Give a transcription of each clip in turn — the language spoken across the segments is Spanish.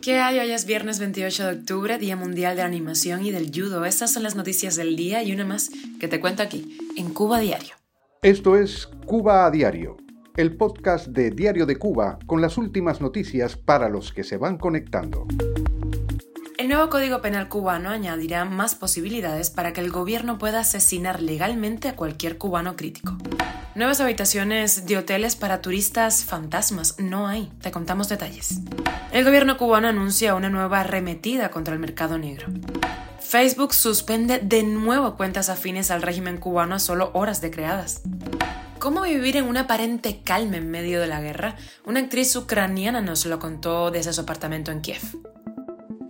¿Qué hay? Hoy es viernes 28 de octubre, Día Mundial de la Animación y del Judo. Estas son las noticias del día y una más que te cuento aquí, en Cuba Diario. Esto es Cuba a Diario, el podcast de Diario de Cuba con las últimas noticias para los que se van conectando. El nuevo Código Penal cubano añadirá más posibilidades para que el gobierno pueda asesinar legalmente a cualquier cubano crítico. Nuevas habitaciones de hoteles para turistas fantasmas no hay, te contamos detalles. El gobierno cubano anuncia una nueva arremetida contra el mercado negro. Facebook suspende de nuevo cuentas afines al régimen cubano a solo horas de creadas. ¿Cómo vivir en una aparente calma en medio de la guerra? Una actriz ucraniana nos lo contó desde su apartamento en Kiev.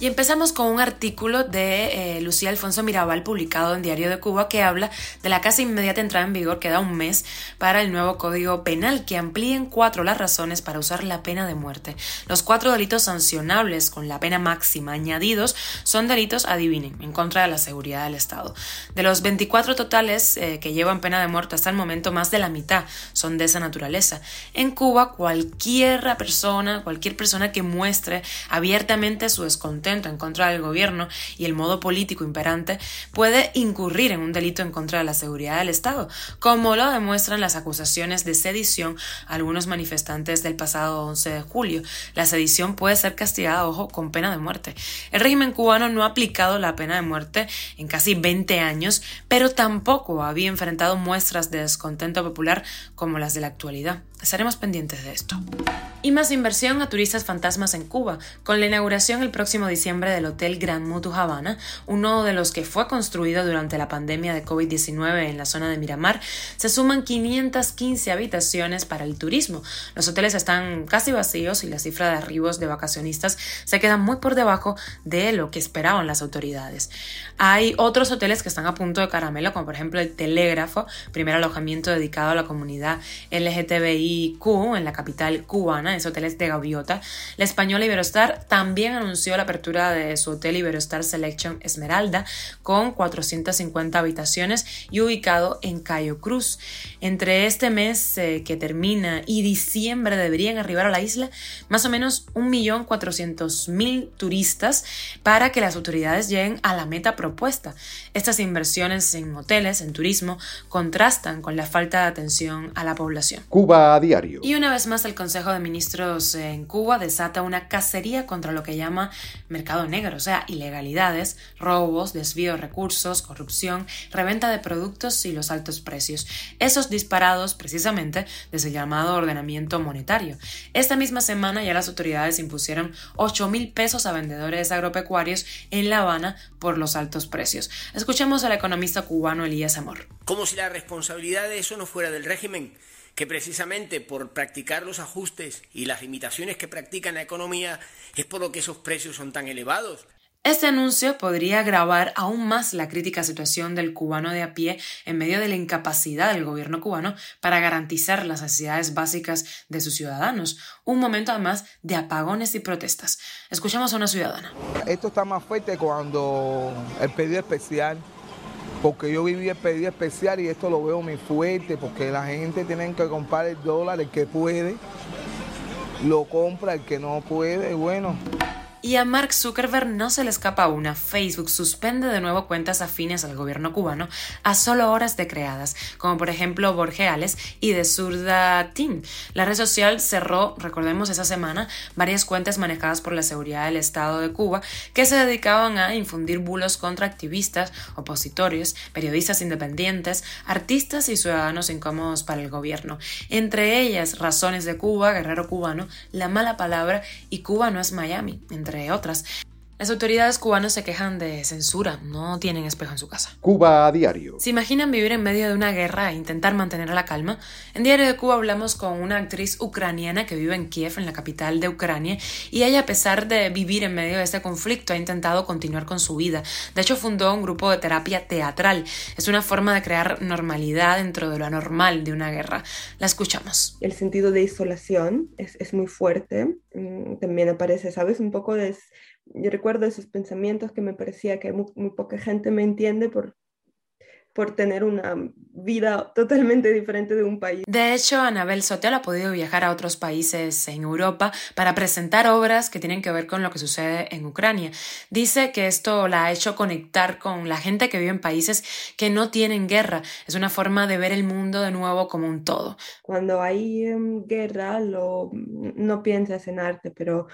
Y empezamos con un artículo de eh, Lucía Alfonso Mirabal publicado en Diario de Cuba que habla de la casi inmediata entrada en vigor que da un mes para el nuevo Código Penal que amplía en cuatro las razones para usar la pena de muerte. Los cuatro delitos sancionables con la pena máxima añadidos son delitos, adivinen, en contra de la seguridad del Estado. De los 24 totales eh, que llevan pena de muerte hasta el momento, más de la mitad son de esa naturaleza. En Cuba, cualquier persona, cualquier persona que muestre abiertamente su descontento en contra del gobierno y el modo político imperante, puede incurrir en un delito en contra de la seguridad del Estado, como lo demuestran las acusaciones de sedición a algunos manifestantes del pasado 11 de julio. La sedición puede ser castigada, ojo, con pena de muerte. El régimen cubano no ha aplicado la pena de muerte en casi 20 años, pero tampoco había enfrentado muestras de descontento popular como las de la actualidad. Estaremos pendientes de esto. Y más inversión a turistas fantasmas en Cuba, con la inauguración el próximo diciembre del Hotel Grand Mutu Havana, uno de los que fue construido durante la pandemia de COVID-19 en la zona de Miramar, se suman 515 habitaciones para el turismo. Los hoteles están casi vacíos y la cifra de arribos de vacacionistas se queda muy por debajo de lo que esperaban las autoridades. Hay otros hoteles que están a punto de caramelo, como por ejemplo el Telégrafo, primer alojamiento dedicado a la comunidad LGTBIQ en la capital cubana en ese hotel es de Gaviota. La española Iberostar también anunció la apertura de su hotel Iberostar Selection Esmeralda con 450 habitaciones y ubicado en Cayo Cruz. Entre este mes eh, que termina y diciembre deberían arribar a la isla más o menos 1.400.000 turistas para que las autoridades lleguen a la meta propuesta. Estas inversiones en hoteles, en turismo, contrastan con la falta de atención a la población. Cuba a diario. Y una vez más el Consejo de Ministros en Cuba desata una cacería contra lo que llama mercado negro, o sea, ilegalidades, robos, desvío de recursos, corrupción, reventa de productos y los altos precios. Esos disparados precisamente desde el llamado ordenamiento monetario. Esta misma semana ya las autoridades impusieron 8 mil pesos a vendedores agropecuarios en La Habana por los altos precios. Escuchemos al economista cubano Elías Amor. Como si la responsabilidad de eso no fuera del régimen que precisamente por practicar los ajustes y las limitaciones que practica en la economía es por lo que esos precios son tan elevados. Este anuncio podría agravar aún más la crítica situación del cubano de a pie en medio de la incapacidad del gobierno cubano para garantizar las necesidades básicas de sus ciudadanos. Un momento además de apagones y protestas. Escuchamos a una ciudadana. Esto está más fuerte cuando el pedido especial porque yo viví el pedido especial y esto lo veo muy fuerte, porque la gente tiene que comprar el dólar, el que puede, lo compra, el que no puede, bueno. Y a Mark Zuckerberg no se le escapa una. Facebook suspende de nuevo cuentas afines al gobierno cubano a solo horas de creadas, como por ejemplo Borgeales y de Zurda Team. La red social cerró, recordemos esa semana, varias cuentas manejadas por la seguridad del Estado de Cuba que se dedicaban a infundir bulos contra activistas, opositores, periodistas independientes, artistas y ciudadanos incómodos para el gobierno. Entre ellas, Razones de Cuba, Guerrero Cubano, La Mala Palabra y Cuba no es Miami otras. Las autoridades cubanas se quejan de censura, no tienen espejo en su casa. Cuba a diario. ¿Se imaginan vivir en medio de una guerra e intentar mantener la calma? En Diario de Cuba hablamos con una actriz ucraniana que vive en Kiev, en la capital de Ucrania, y ella, a pesar de vivir en medio de este conflicto, ha intentado continuar con su vida. De hecho, fundó un grupo de terapia teatral. Es una forma de crear normalidad dentro de lo anormal de una guerra. La escuchamos. El sentido de isolación es, es muy fuerte. Mm, también aparece, ¿sabes? Un poco de yo recuerdo esos pensamientos que me parecía que muy, poca gente me entiende por, por tener una vida totalmente diferente de un país. De hecho, Anabel Sotel ha podido viajar a otros países en Europa para presentar obras que tienen que ver con lo que sucede en Ucrania. Dice que esto la ha hecho conectar con la gente que vive en países que no tienen guerra. Es una forma de ver el mundo de nuevo como un todo. Cuando hay em, guerra, lo, no piensas en arte, pero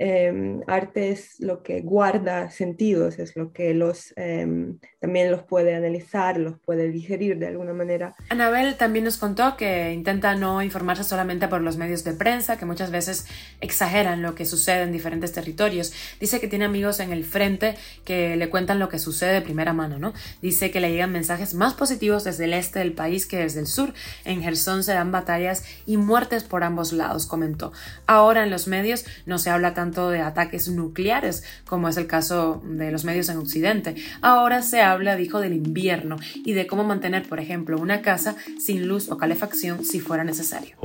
Em, arte es lo que guarda sentidos, es lo que los em, también los puede analizar, los puede digerir de alguna manera. Anabel también nos contó que intenta no informarse solamente por los medios de prensa, que muchas veces exageran lo que sucede en diferentes territorios. Dice que tiene amigos en el frente que le cuentan lo que sucede de primera mano, ¿no? Dice que le llegan mensajes más positivos desde el este del país que desde el sur. En Gerson se dan batallas y muertes por ambos lados, comentó. Ahora en los medios no se habla tanto de ataques nucleares, como es el caso de los medios en Occidente. Ahora se habla, dijo, del invierno y de cómo mantener, por ejemplo, una casa sin luz o calefacción si fuera necesario.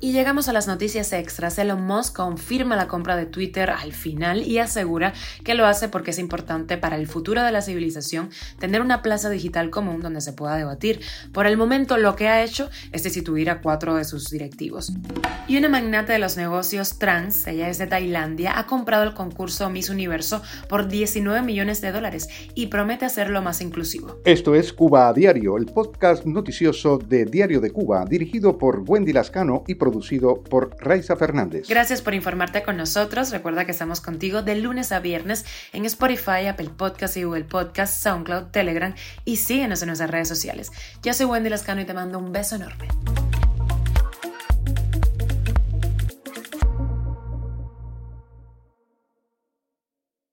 Y llegamos a las noticias extras. Elon Musk confirma la compra de Twitter al final y asegura que lo hace porque es importante para el futuro de la civilización tener una plaza digital común donde se pueda debatir. Por el momento lo que ha hecho es destituir a cuatro de sus directivos. Y una magnate de los negocios trans, ella es de Tailandia, ha comprado el concurso Miss Universo por 19 millones de dólares y promete hacerlo más inclusivo. Esto es Cuba a Diario, el podcast noticioso de Diario de Cuba, dirigido por Wendy Lascano y producido por Raiza Fernández. Gracias por informarte con nosotros. Recuerda que estamos contigo de lunes a viernes en Spotify, Apple Podcast y Google Podcast, SoundCloud, Telegram y síguenos en nuestras redes sociales. Yo soy Wendy Lascano y te mando un beso enorme.